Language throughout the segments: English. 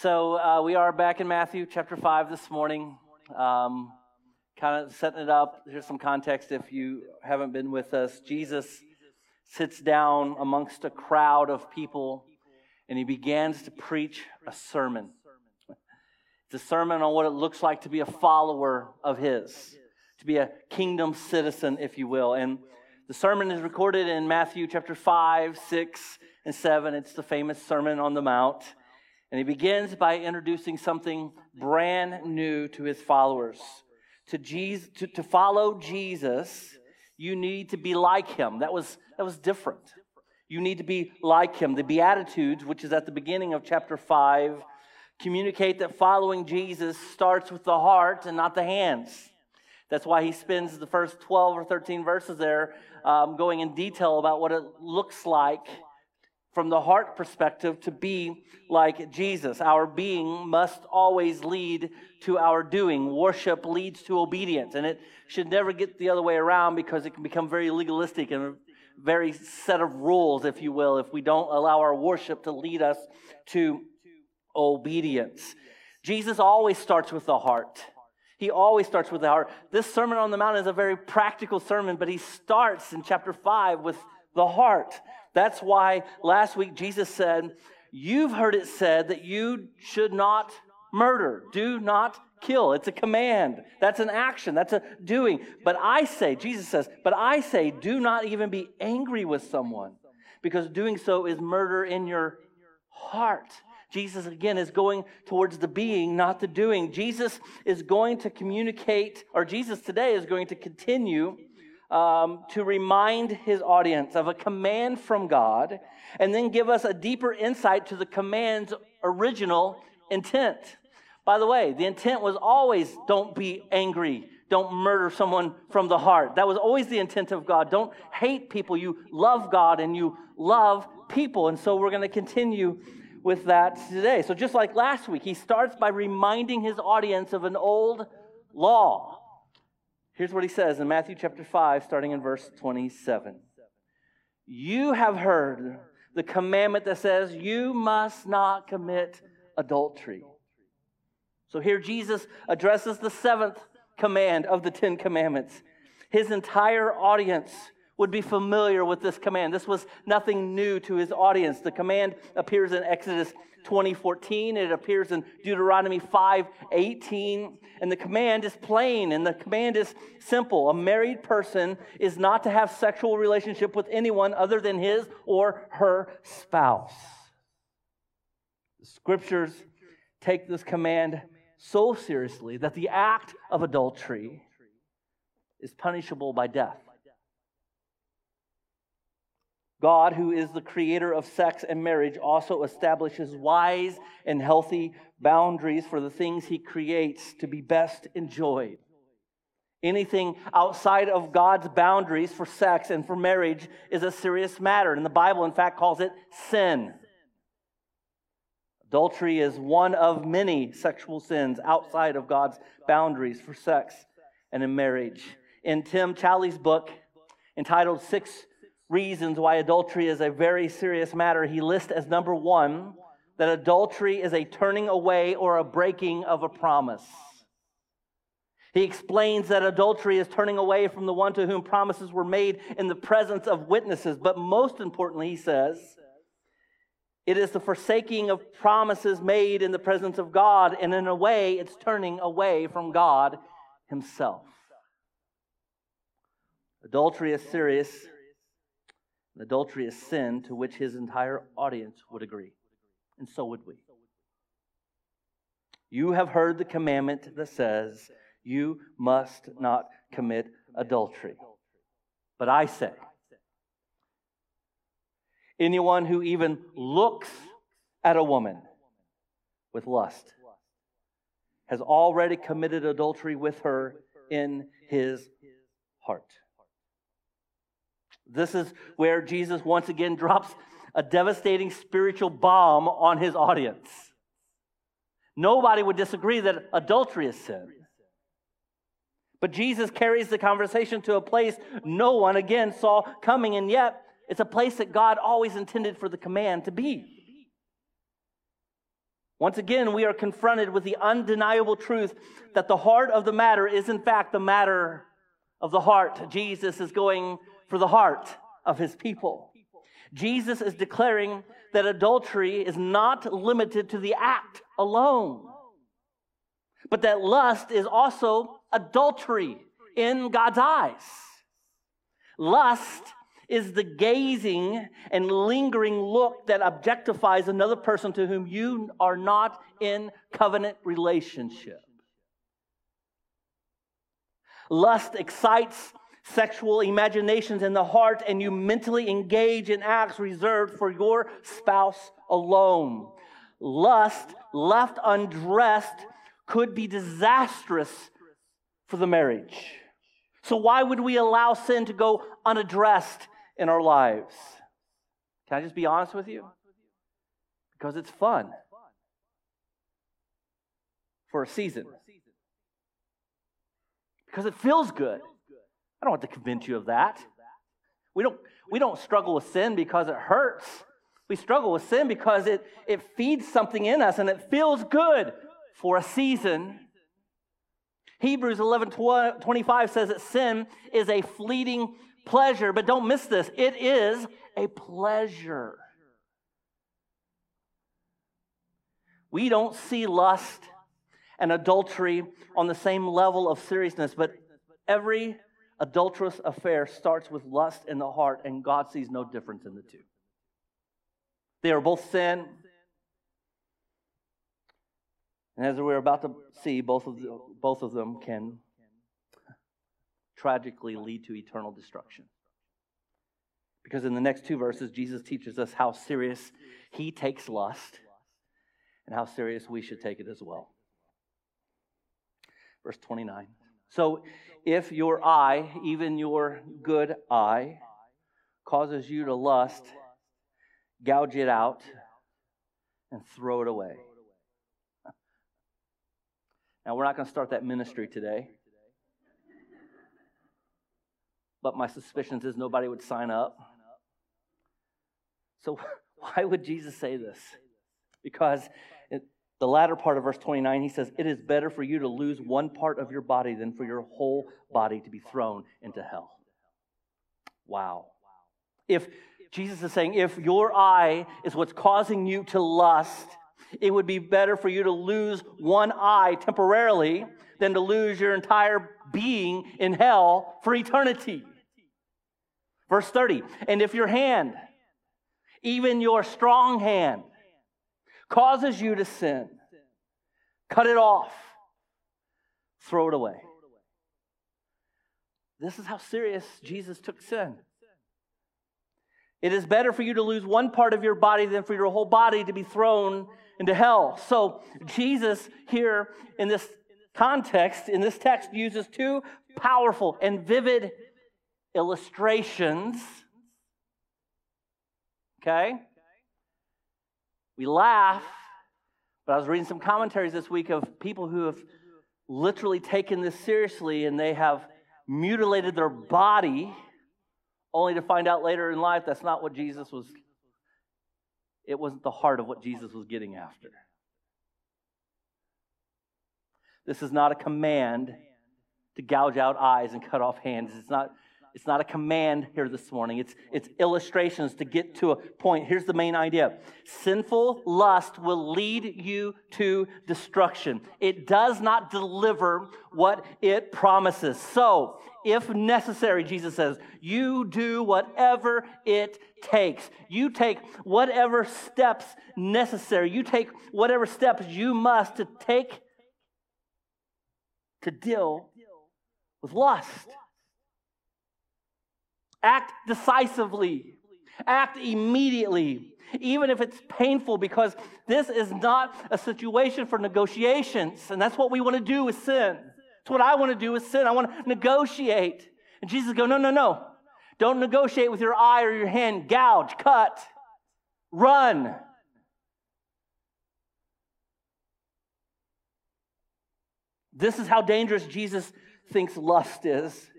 So uh, we are back in Matthew chapter 5 this morning. Um, kind of setting it up. Here's some context if you haven't been with us. Jesus sits down amongst a crowd of people and he begins to preach a sermon. It's a sermon on what it looks like to be a follower of his, to be a kingdom citizen, if you will. And the sermon is recorded in Matthew chapter 5, 6, and 7. It's the famous Sermon on the Mount. And he begins by introducing something brand new to his followers. To, Jesus, to, to follow Jesus, you need to be like him. That was, that was different. You need to be like him. The Beatitudes, which is at the beginning of chapter 5, communicate that following Jesus starts with the heart and not the hands. That's why he spends the first 12 or 13 verses there um, going in detail about what it looks like from the heart perspective to be like Jesus. Our being must always lead to our doing. Worship leads to obedience, and it should never get the other way around because it can become very legalistic and a very set of rules, if you will, if we don't allow our worship to lead us to obedience. Jesus always starts with the heart. He always starts with the heart. This Sermon on the Mount is a very practical sermon, but he starts in chapter 5 with the heart. That's why last week Jesus said, You've heard it said that you should not murder, do not kill. It's a command. That's an action. That's a doing. But I say, Jesus says, but I say, do not even be angry with someone because doing so is murder in your heart. Jesus, again, is going towards the being, not the doing. Jesus is going to communicate, or Jesus today is going to continue um, to remind his audience of a command from God and then give us a deeper insight to the command's original intent. By the way, the intent was always don't be angry, don't murder someone from the heart. That was always the intent of God. Don't hate people. You love God and you love people. And so we're going to continue with that today. So, just like last week, he starts by reminding his audience of an old law Here's what he says in Matthew chapter 5, starting in verse 27. You have heard the commandment that says, You must not commit adultery. So here Jesus addresses the seventh command of the Ten Commandments. His entire audience would be familiar with this command. This was nothing new to his audience. The command appears in Exodus 2014. It appears in Deuteronomy 5:18. And the command is plain and the command is simple. A married person is not to have sexual relationship with anyone other than his or her spouse. The scriptures take this command so seriously that the act of adultery is punishable by death. God, who is the creator of sex and marriage, also establishes wise and healthy boundaries for the things he creates to be best enjoyed. Anything outside of God's boundaries for sex and for marriage is a serious matter. And the Bible, in fact, calls it sin. Adultery is one of many sexual sins outside of God's boundaries for sex and in marriage. In Tim Challies' book entitled Six reasons why adultery is a very serious matter, he lists as number one that adultery is a turning away or a breaking of a promise. He explains that adultery is turning away from the one to whom promises were made in the presence of witnesses. But most importantly, he says, it is the forsaking of promises made in the presence of God, and in a way, it's turning away from God Himself. Adultery is serious adultery is sin to which his entire audience would agree. And so would we. You have heard the commandment that says, You must not commit adultery. But I say, anyone who even looks at a woman with lust has already committed adultery with her in his heart. This is where Jesus once again drops a devastating spiritual bomb on his audience. Nobody would disagree that adultery is sin. But Jesus carries the conversation to a place no one again saw coming, and yet it's a place that God always intended for the command to be. Once again, we are confronted with the undeniable truth that the heart of the matter is, in fact, the matter of the heart. Jesus is going for the heart of his people. Jesus is declaring that adultery is not limited to the act alone, but that lust is also adultery in God's eyes. Lust is the gazing and lingering look that objectifies another person to whom you are not in covenant relationship. Lust excites sexual imaginations in the heart, and you mentally engage in acts reserved for your spouse alone. Lust, left undressed, could be disastrous for the marriage. So, why would we allow sin to go unaddressed in our lives. Can I just be honest with you? Because it's fun for a season. Because it feels good. I don't have to convince you of that. We don't, we don't struggle with sin because it hurts. We struggle with sin because it, it feeds something in us and it feels good for a season. Hebrews 11 25 says that sin is a fleeting pleasure, but don't miss this it is a pleasure. We don't see lust and adultery on the same level of seriousness, but every adulterous affair starts with lust in the heart, and God sees no difference in the two. They are both sin. And as we're about to see, both of, the, both of them can tragically lead to eternal destruction. Because in the next two verses, Jesus teaches us how serious he takes lust and how serious we should take it as well. Verse 29. So if your eye, even your good eye, causes you to lust, gouge it out and throw it away. Now, we're not going to start that ministry today but my suspicions is nobody would sign up. So, why would Jesus say this? Because the latter part of verse 29, he says, It is better for you to lose one part of your body than for your whole body to be thrown into hell. Wow. If Jesus is saying, if your eye is what's causing you to lust, it would be better for you to lose one eye temporarily than to lose your entire being in hell for eternity. Verse 30 And if your hand, even your strong hand, causes you to sin, cut it off, throw it away. This is how serious Jesus took sin. It is better for you to lose one part of your body than for your whole body to be thrown into hell. So, Jesus here in this context, in this text, uses two powerful and vivid illustrations. Okay? We laugh, but I was reading some commentaries this week of people who have literally taken this seriously and they have mutilated their body only to find out later in life that's not what Jesus was it wasn't the heart of what Jesus was getting after. This is not a command to gouge out eyes and cut off hands. It's not it's not a command here this morning. It's, it's illustrations to get to a point. Here's the main idea sinful lust will lead you to destruction. It does not deliver what it promises. So, if necessary, Jesus says, you do whatever it takes. You take whatever steps necessary. You take whatever steps you must to take to deal with lust. Act decisively. Act immediately, even if it's painful, because this is not a situation for negotiations. And that's what we want to do with sin. That's what I want to do with sin. I want to negotiate. And Jesus go, no, no, no. Don't negotiate with your eye or your hand. Gouge, cut, run. This is how dangerous Jesus thinks lust is.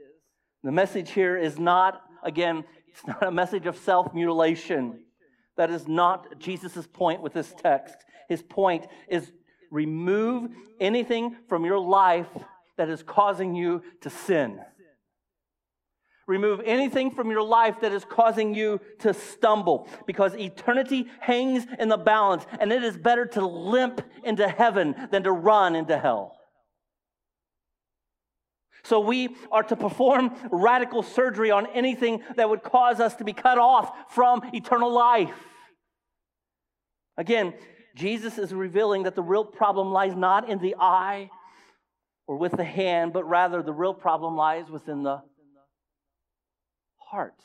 The message here is not Again, it's not a message of self mutilation. That is not Jesus' point with this text. His point is remove anything from your life that is causing you to sin. Remove anything from your life that is causing you to stumble because eternity hangs in the balance and it is better to limp into heaven than to run into hell. So we are to perform radical surgery on anything that would cause us to be cut off from eternal life. Again, Jesus is revealing that the real problem lies not in the eye or with the hand, but rather the real problem lies within the heart.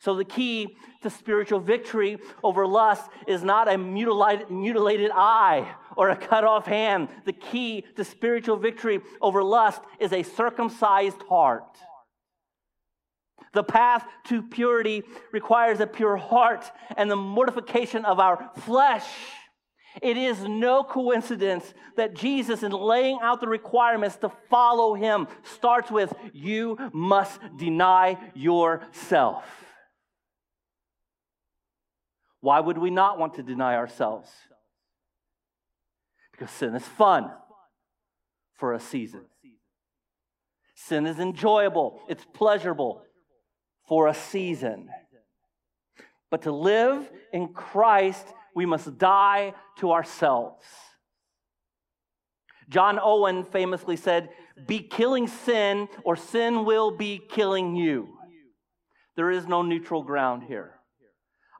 So, the key to spiritual victory over lust is not a mutilated, mutilated eye or a cut off hand. The key to spiritual victory over lust is a circumcised heart. The path to purity requires a pure heart and the mortification of our flesh. It is no coincidence that Jesus, in laying out the requirements to follow him, starts with, You must deny yourself. Why would we not want to deny ourselves? Because sin is fun for a season. Sin is enjoyable, it's pleasurable for a season. But to live in Christ, we must die to ourselves. John Owen famously said, Be killing sin, or sin will be killing you. There is no neutral ground here.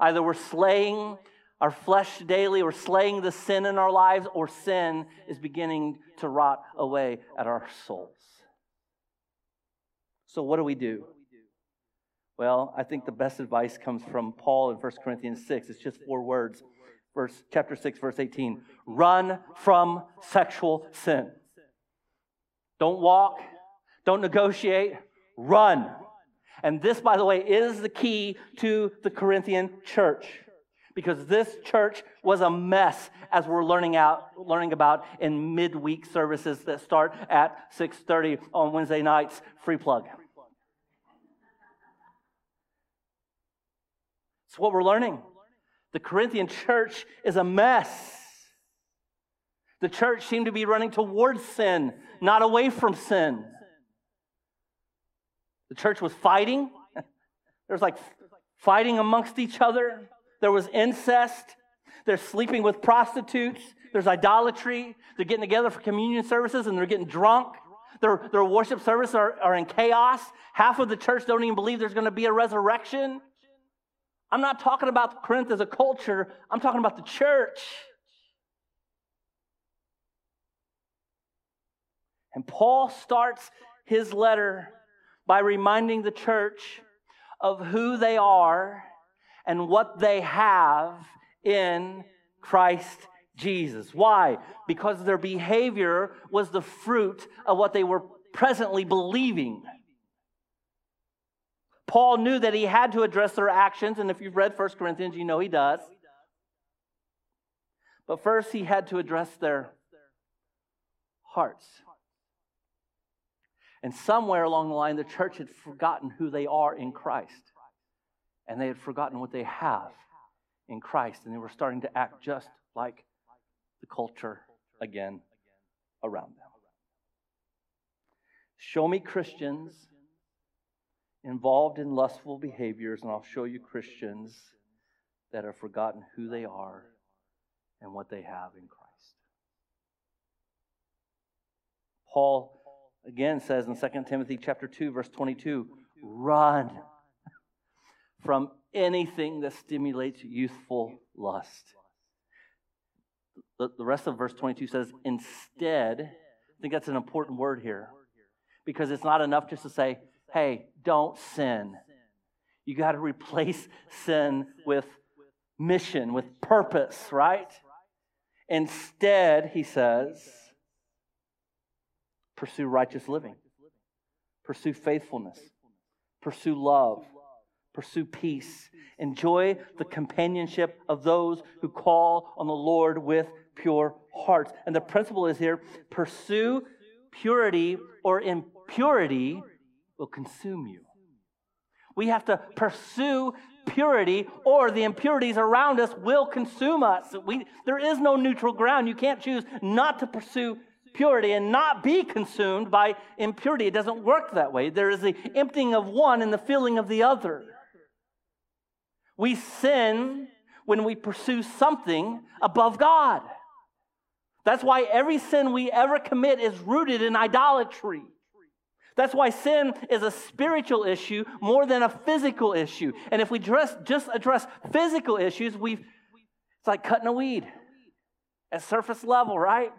Either we're slaying our flesh daily, or slaying the sin in our lives, or sin is beginning to rot away at our souls. So, what do we do? Well, I think the best advice comes from Paul in 1 Corinthians 6. It's just four words. Verse chapter 6 verse 18. Run from sexual sin. Don't walk, don't negotiate, run. And this, by the way, is the key to the Corinthian church. Because this church was a mess, as we're learning out, learning about in midweek services that start at 6:30 on Wednesday nights. Free plug. It's what we're learning. The Corinthian church is a mess. The church seemed to be running towards sin, not away from sin. The church was fighting. There was like fighting amongst each other. There was incest. They're sleeping with prostitutes. There's idolatry. They're getting together for communion services and they're getting drunk. Their, their worship services are, are in chaos. Half of the church don't even believe there's going to be a resurrection. I'm not talking about Corinth as a culture, I'm talking about the church. And Paul starts his letter by reminding the church of who they are and what they have in Christ Jesus. Why? Because their behavior was the fruit of what they were presently believing. Paul knew that he had to address their actions, and if you've read 1 Corinthians, you know he does. But first, he had to address their hearts. And somewhere along the line, the church had forgotten who they are in Christ. And they had forgotten what they have in Christ. And they were starting to act just like the culture again around them. Show me Christians involved in lustful behaviors, and I'll show you Christians that have forgotten who they are and what they have in Christ. Paul again says in 2 Timothy chapter 2 verse 22, run from anything that stimulates youthful lust. The, the rest of verse 22 says, instead, I think that's an important word here because it's not enough just to say, hey, don't sin. You got to replace sin with mission, with purpose, right? Instead, he says, Pursue righteous living. Pursue faithfulness. Pursue love. Pursue peace. Enjoy the companionship of those who call on the Lord with pure hearts. And the principle is here pursue purity, or impurity will consume you. We have to pursue purity, or the impurities around us will consume us. We, there is no neutral ground. You can't choose not to pursue purity and not be consumed by impurity. It doesn't work that way. There is the emptying of one and the filling of the other. We sin when we pursue something above God. That's why every sin we ever commit is rooted in idolatry. That's why sin is a spiritual issue more than a physical issue. And if we just, just address physical issues, we it's like cutting a weed at surface level, right?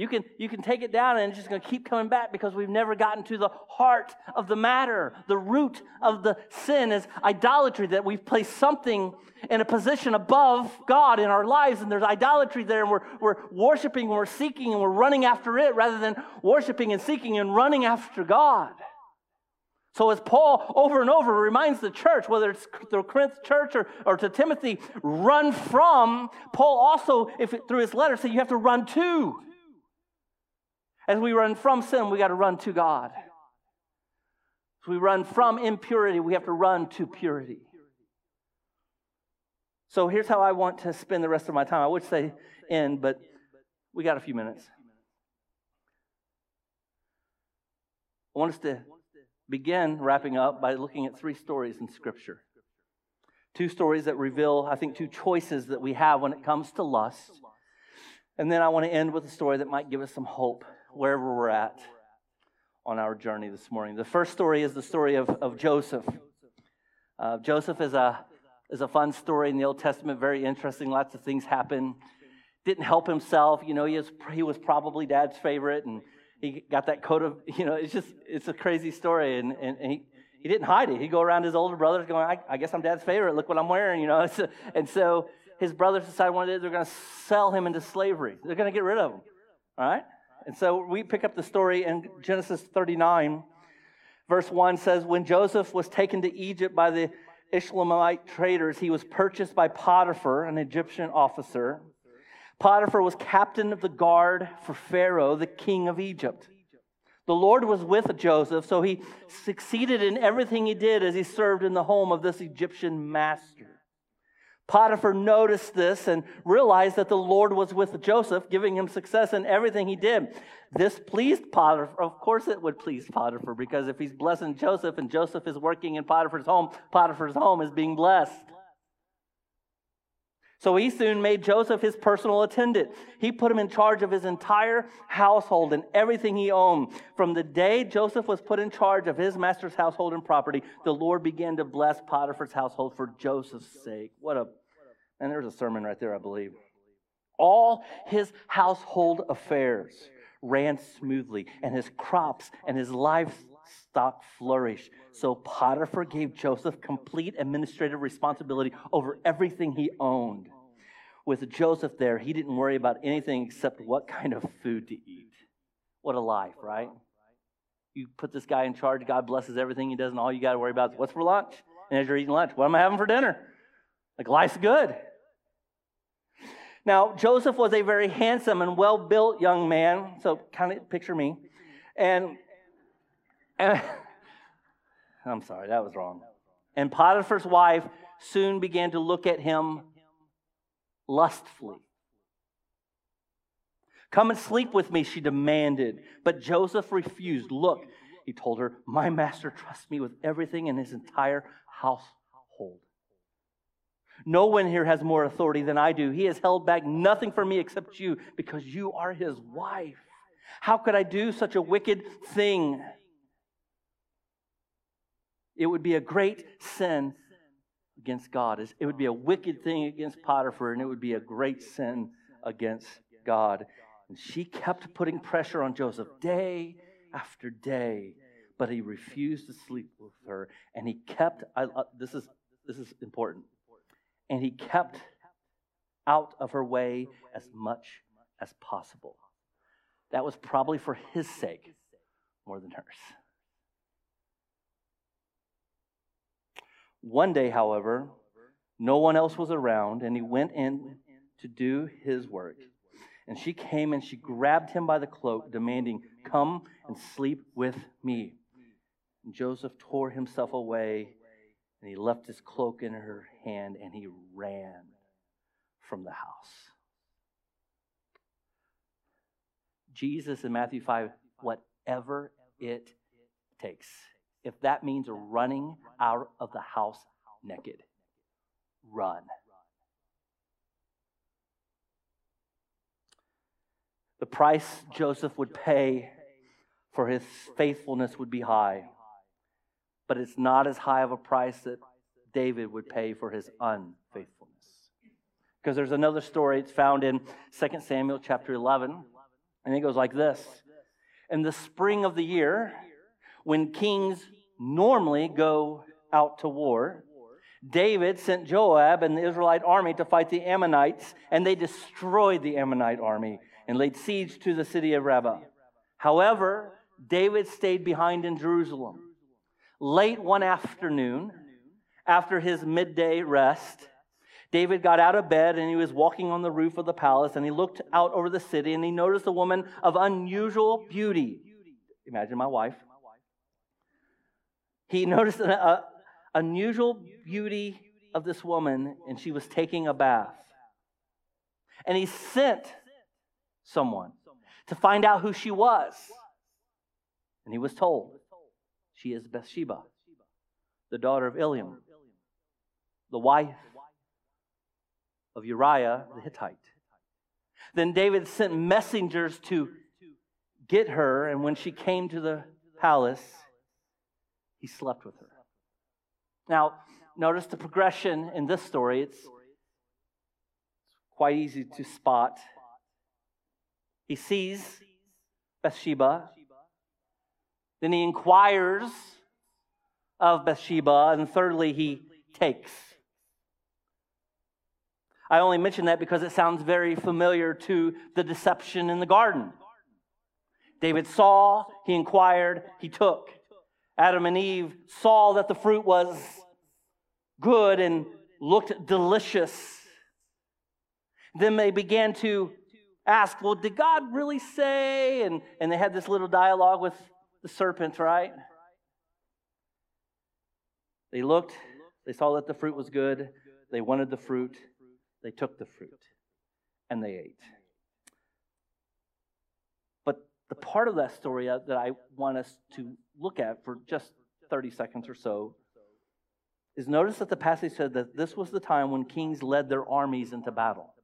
You can, you can take it down and it's just going to keep coming back because we've never gotten to the heart of the matter. The root of the sin is idolatry, that we've placed something in a position above God in our lives, and there's idolatry there, and we're, we're worshiping, and we're seeking, and we're running after it rather than worshiping and seeking and running after God. So, as Paul over and over reminds the church, whether it's the Corinth church or, or to Timothy, run from, Paul also, if it, through his letter, said you have to run to. As we run from sin, we got to run to God. As we run from impurity, we have to run to purity. So here's how I want to spend the rest of my time. I would say end, but we got a few minutes. I want us to begin wrapping up by looking at three stories in Scripture. Two stories that reveal, I think, two choices that we have when it comes to lust. And then I want to end with a story that might give us some hope wherever we're at on our journey this morning. The first story is the story of, of Joseph. Uh, Joseph is a, is a fun story in the Old Testament, very interesting. Lots of things happen. Didn't help himself. You know, he was, he was probably dad's favorite, and he got that coat of, you know, it's just, it's a crazy story. And, and, and he, he didn't hide it. He'd go around his older brothers going, I, I guess I'm dad's favorite. Look what I'm wearing, you know. and so his brothers decided one day they're going to sell him into slavery. They're going to get rid of him. All right? And so we pick up the story in Genesis 39. Verse 1 says, When Joseph was taken to Egypt by the Ishmaelite traders, he was purchased by Potiphar, an Egyptian officer. Potiphar was captain of the guard for Pharaoh, the king of Egypt. The Lord was with Joseph, so he succeeded in everything he did as he served in the home of this Egyptian master. Potiphar noticed this and realized that the Lord was with Joseph, giving him success in everything he did. This pleased Potiphar. Of course, it would please Potiphar because if he's blessing Joseph and Joseph is working in Potiphar's home, Potiphar's home is being blessed. So he soon made Joseph his personal attendant. He put him in charge of his entire household and everything he owned. From the day Joseph was put in charge of his master's household and property, the Lord began to bless Potiphar's household for Joseph's sake. What a and there's a sermon right there, I believe. All his household affairs ran smoothly, and his crops and his livestock flourished. So Potiphar gave Joseph complete administrative responsibility over everything he owned. With Joseph there, he didn't worry about anything except what kind of food to eat. What a life, right? You put this guy in charge, God blesses everything he does, and all you got to worry about is what's for lunch? And as you're eating lunch, what am I having for dinner? Like, life's good. Now, Joseph was a very handsome and well built young man, so kind of picture me. And, and I'm sorry, that was wrong. And Potiphar's wife soon began to look at him lustfully. Come and sleep with me, she demanded. But Joseph refused. Look, he told her, my master trusts me with everything in his entire household. No one here has more authority than I do. He has held back nothing from me except you because you are his wife. How could I do such a wicked thing? It would be a great sin against God. It would be a wicked thing against Potiphar, and it would be a great sin against God. And she kept putting pressure on Joseph day after day, but he refused to sleep with her, and he kept. I, this is this is important and he kept out of her way as much as possible. That was probably for his sake more than hers. One day, however, no one else was around, and he went in to do his work. And she came and she grabbed him by the cloak, demanding, Come and sleep with me. And Joseph tore himself away And he left his cloak in her hand and he ran from the house. Jesus in Matthew 5, whatever it takes. If that means running out of the house naked, run. The price Joseph would pay for his faithfulness would be high, but it's not as high of a price that David would pay for his unfaithfulness. Because there's another story, it's found in 2 Samuel chapter 11, and it goes like this In the spring of the year, when kings normally go out to war, David sent Joab and the Israelite army to fight the Ammonites, and they destroyed the Ammonite army and laid siege to the city of Rabbah. However, David stayed behind in Jerusalem. Late one afternoon, after his midday rest, David got out of bed and he was walking on the roof of the palace and he looked out over the city and he noticed a woman of unusual beauty. Imagine my wife. He noticed an a, unusual beauty of this woman and she was taking a bath. And he sent someone to find out who she was. And he was told she is Bathsheba, the daughter of Eliam, the wife of Uriah the Hittite. Then David sent messengers to get her, and when she came to the palace, he slept with her. Now, notice the progression in this story. It's quite easy to spot. He sees Bathsheba, then he inquires of Bathsheba, and thirdly, he takes. I only mention that because it sounds very familiar to the deception in the garden. David saw, he inquired, he took. Adam and Eve saw that the fruit was good and looked delicious. Then they began to ask, Well, did God really say? And, and they had this little dialogue with the serpent, right? They looked, they saw that the fruit was good, they wanted the fruit, they took the fruit and they ate. But the part of that story that I want us to look at for just 30 seconds or so is notice that the passage said that this was the time when kings led their armies into battle.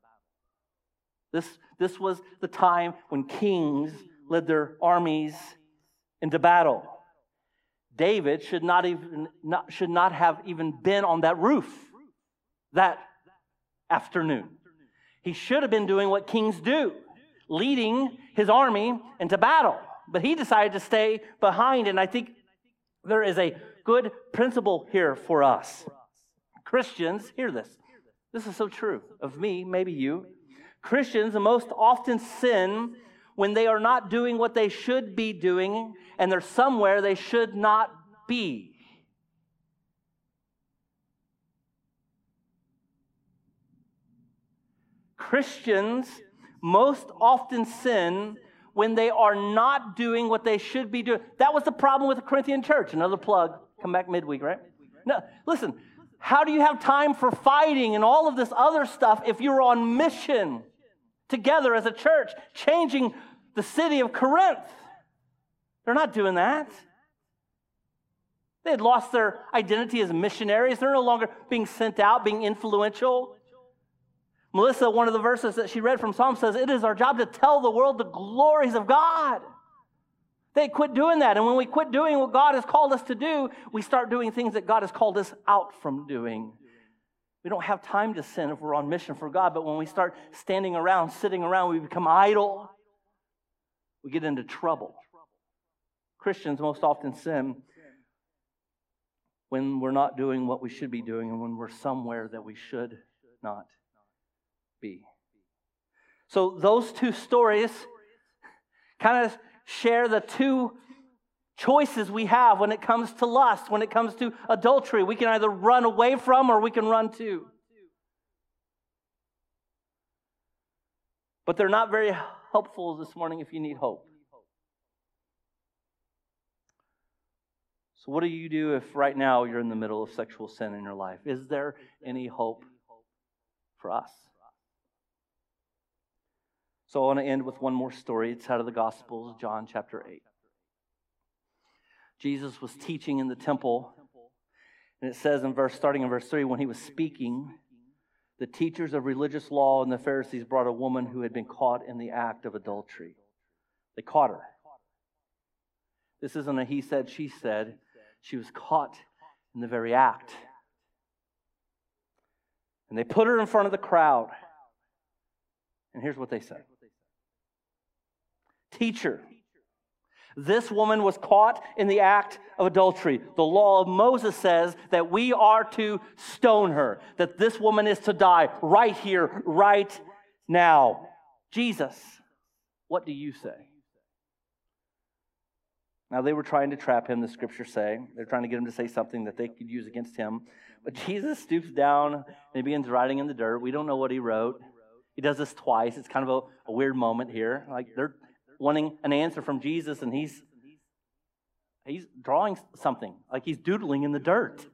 This, this was the time when kings led their armies into battle. David should not, even, not, should not have even been on that roof that afternoon. He should have been doing what kings do, leading his army into battle. But he decided to stay behind, and I think there is a good principle here for us. Christians, hear this. This is so true of me, maybe you. Christians most often sin when they are not doing what they should be doing and they're somewhere they should not be. Christians most often sin when they are not doing what they should be doing. That was the problem with the Corinthian church. Another plug. Come back midweek, right? No, listen. How do you have time for fighting and all of this other stuff if you're on mission together as a church, changing the city of Corinth? They're not doing that. They had lost their identity as missionaries. They're no longer being sent out, being influential. Melissa, one of the verses that she read from Psalm says, It is our job to tell the world the glories of God. They quit doing that. And when we quit doing what God has called us to do, we start doing things that God has called us out from doing. We don't have time to sin if we're on mission for God, but when we start standing around, sitting around, we become idle. We get into trouble. Christians most often sin when we're not doing what we should be doing and when we're somewhere that we should not be. So those two stories kind of share the two choices we have when it comes to lust, when it comes to adultery. We can either run away from or we can run to. But they're not very helpful this morning if you need hope. So, what do you do if right now you're in the middle of sexual sin in your life? Is there any hope for us? So, I want to end with one more story. It's out of the Gospels, John chapter 8. Jesus was teaching in the temple, and it says in verse, starting in verse 3, when he was speaking, the teachers of religious law and the Pharisees brought a woman who had been caught in the act of adultery. They caught her. This isn't a he said, she said. She was caught in the very act. And they put her in front of the crowd. And here's what they said Teacher, this woman was caught in the act of adultery. The law of Moses says that we are to stone her, that this woman is to die right here, right now. Jesus, what do you say? Now, they were trying to trap him, the scriptures say. They're trying to get him to say something that they could use against him. But Jesus stoops down and he begins writing in the dirt. We don't know what he wrote. He does this twice. It's kind of a, a weird moment here. Like they're wanting an answer from Jesus, and he's he's drawing something, like he's doodling in the dirt.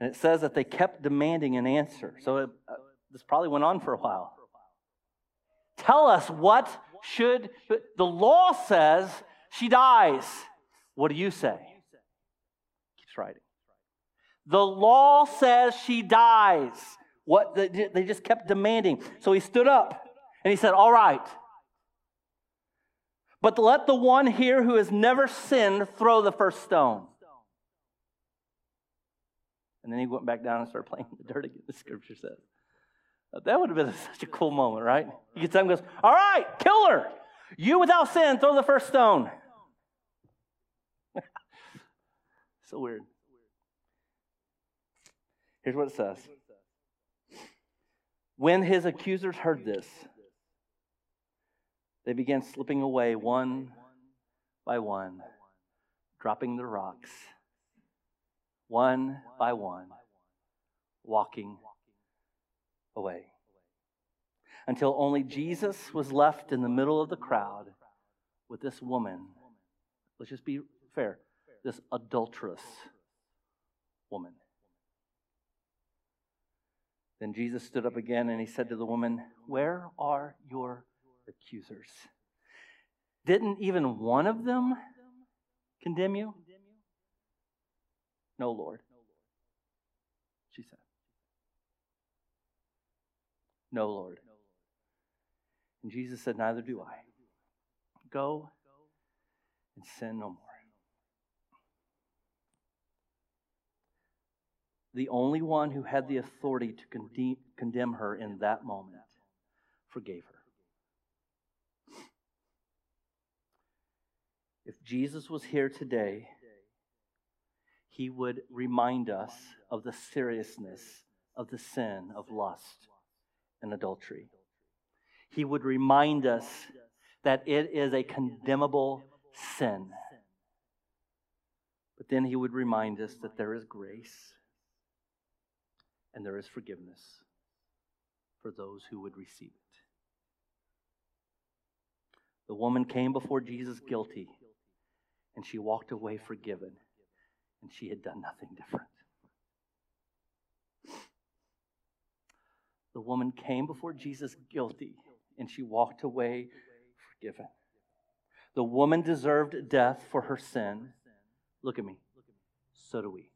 And it says that they kept demanding an answer. So it, uh, this probably went on for a while. Tell us what should the law says she dies. What do you say? Keeps writing. The law says she dies. What they just kept demanding. So he stood up and he said, All right. But let the one here who has never sinned throw the first stone. And then he went back down and started playing in the dirt again, the scripture says. Uh, that would have been such a cool moment, right? You get someone goes, All right, killer. You without sin, throw the first stone. so weird. Here's what it says when his accusers heard this, they began slipping away one by one, dropping their rocks, one by one, walking away. Until only Jesus was left in the middle of the crowd with this woman. Let's just be fair this adulterous woman. Then Jesus stood up again and he said to the woman, Where are your accusers? Didn't even one of them condemn you? No, Lord. She said. No, Lord. And Jesus said, Neither do I. Go and sin no more. The only one who had the authority to condemn her in that moment, forgave her. If Jesus was here today, he would remind us of the seriousness of the sin of lust and adultery. He would remind us that it is a condemnable sin. But then he would remind us that there is grace and there is forgiveness for those who would receive it. The woman came before Jesus guilty, and she walked away forgiven, and she had done nothing different. The woman came before Jesus guilty, and she walked away forgiven. The woman deserved death for her sin. Look at me. So do we.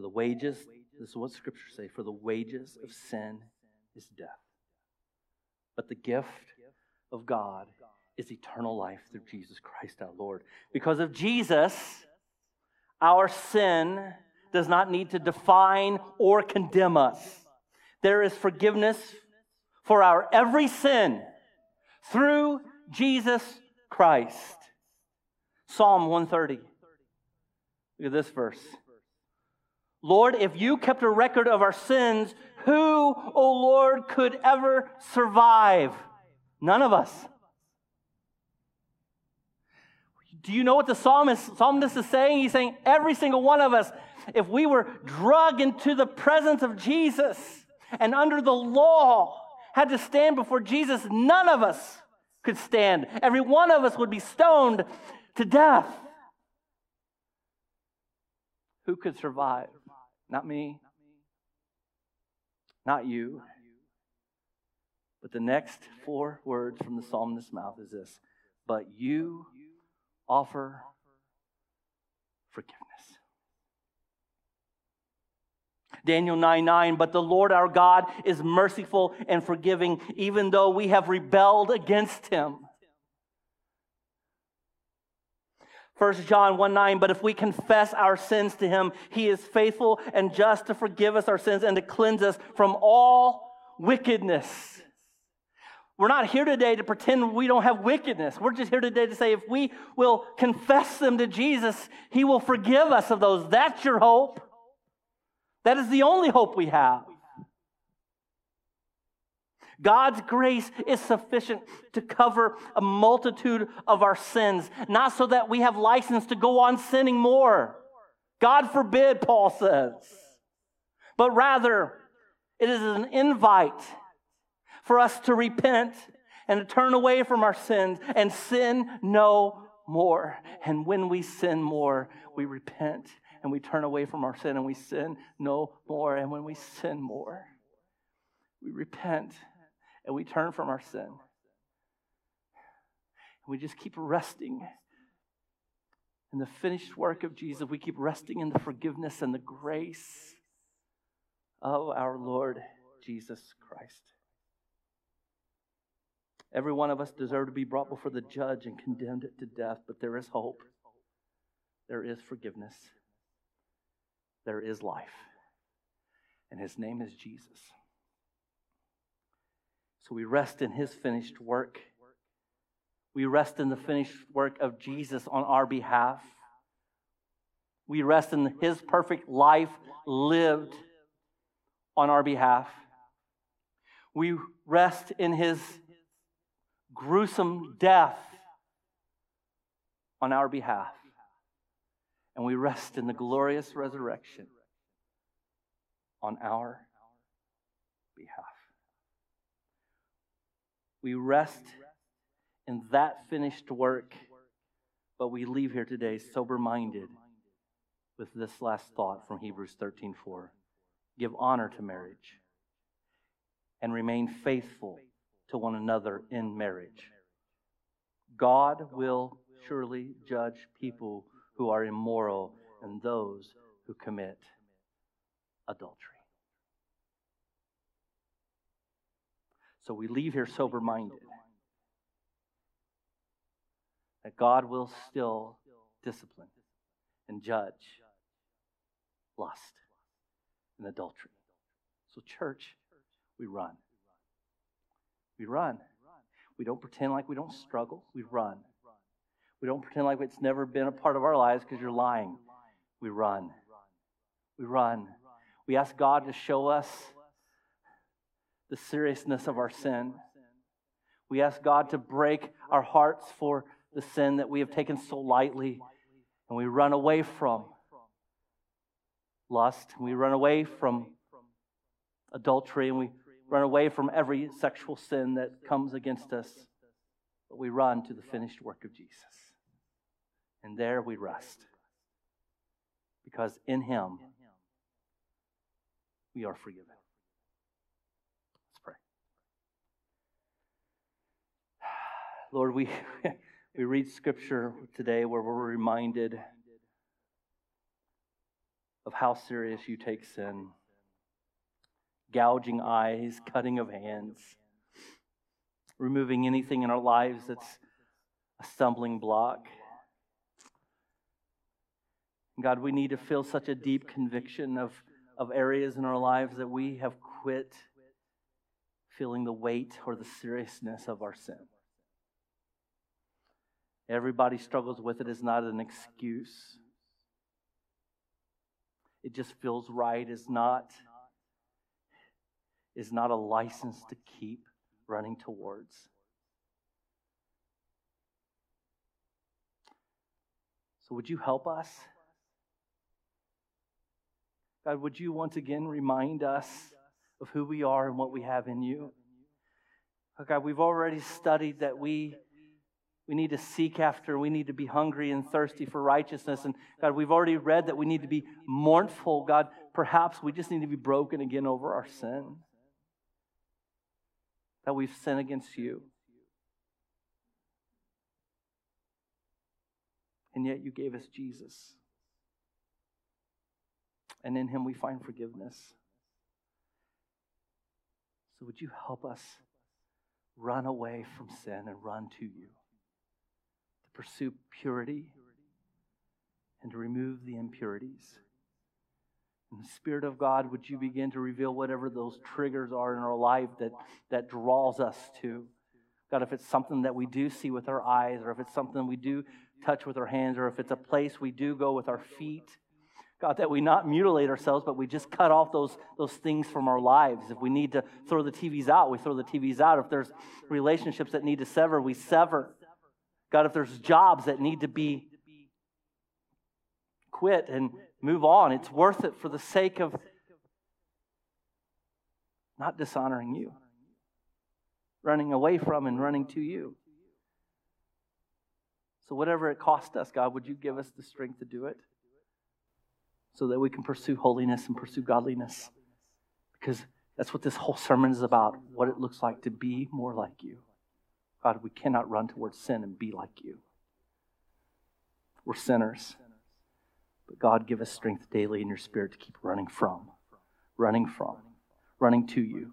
For the wages, this is what scriptures say, for the wages of sin is death. But the gift of God is eternal life through Jesus Christ our Lord. Because of Jesus, our sin does not need to define or condemn us. There is forgiveness for our every sin through Jesus Christ. Psalm 130. Look at this verse. Lord, if you kept a record of our sins, who, O oh Lord, could ever survive? None of us. Do you know what the psalmist, psalmist is saying? He's saying every single one of us, if we were drug into the presence of Jesus and under the law had to stand before Jesus, none of us could stand. Every one of us would be stoned to death. Who could survive? Not me, not you. But the next four words from the psalmist's mouth is this But you offer forgiveness. Daniel 9 9, but the Lord our God is merciful and forgiving, even though we have rebelled against him. 1 John 1 9, but if we confess our sins to him, he is faithful and just to forgive us our sins and to cleanse us from all wickedness. We're not here today to pretend we don't have wickedness. We're just here today to say if we will confess them to Jesus, he will forgive us of those. That's your hope. That is the only hope we have. God's grace is sufficient to cover a multitude of our sins, not so that we have license to go on sinning more. God forbid, Paul says. But rather, it is an invite for us to repent and to turn away from our sins and sin no more. And when we sin more, we repent and we turn away from our sin and we sin no more. And when we sin more, we repent and we turn from our sin. And we just keep resting in the finished work of Jesus. We keep resting in the forgiveness and the grace of our Lord Jesus Christ. Every one of us deserve to be brought before the judge and condemned to death, but there is hope. There is forgiveness there is life. And his name is Jesus. So we rest in his finished work. We rest in the finished work of Jesus on our behalf. We rest in his perfect life lived on our behalf. We rest in his gruesome death on our behalf and we rest in the glorious resurrection on our behalf. We rest in that finished work, but we leave here today sober minded with this last thought from Hebrews 13 4. Give honor to marriage and remain faithful to one another in marriage. God will surely judge people who are immoral and those who commit adultery. So we leave here sober minded. That God will still discipline and judge lust and adultery. So, church, we run. We run. We don't pretend like we don't struggle. We run. We don't pretend like it's never been a part of our lives because you're lying. We run. We run. We ask God to show us the seriousness of our sin. We ask God to break our hearts for the sin that we have taken so lightly and we run away from lust. We run away from adultery and we run away from every sexual sin that comes against us. But we run to the finished work of Jesus. And there we rest. Because in Him, we are forgiven. Let's pray. Lord, we, we read scripture today where we're reminded of how serious you take sin gouging eyes, cutting of hands, removing anything in our lives that's a stumbling block. God, we need to feel such a deep conviction of, of areas in our lives that we have quit feeling the weight or the seriousness of our sin. Everybody struggles with it is not an excuse. It just feels right is not is not a license to keep running towards. So, would you help us? God, would you once again remind us of who we are and what we have in you? God, we've already studied that we we need to seek after, we need to be hungry and thirsty for righteousness. And God, we've already read that we need to be mournful. God, perhaps we just need to be broken again over our sin. That we've sinned against you. And yet you gave us Jesus. And in him we find forgiveness. So would you help us run away from sin and run to you? Pursue purity and to remove the impurities. In the Spirit of God, would you begin to reveal whatever those triggers are in our life that, that draws us to? God, if it's something that we do see with our eyes, or if it's something we do touch with our hands, or if it's a place we do go with our feet, God, that we not mutilate ourselves, but we just cut off those, those things from our lives. If we need to throw the TVs out, we throw the TVs out. If there's relationships that need to sever, we sever. God, if there's jobs that need to be quit and move on, it's worth it for the sake of not dishonoring you, running away from and running to you. So, whatever it cost us, God, would you give us the strength to do it? so that we can pursue holiness and pursue godliness. Because that's what this whole sermon is about what it looks like to be more like you. God, we cannot run towards sin and be like you. We're sinners. But God, give us strength daily in your spirit to keep running from, running from, running to you.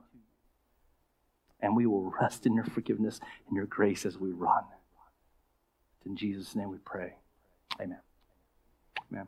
And we will rest in your forgiveness and your grace as we run. In Jesus' name we pray. Amen. Amen.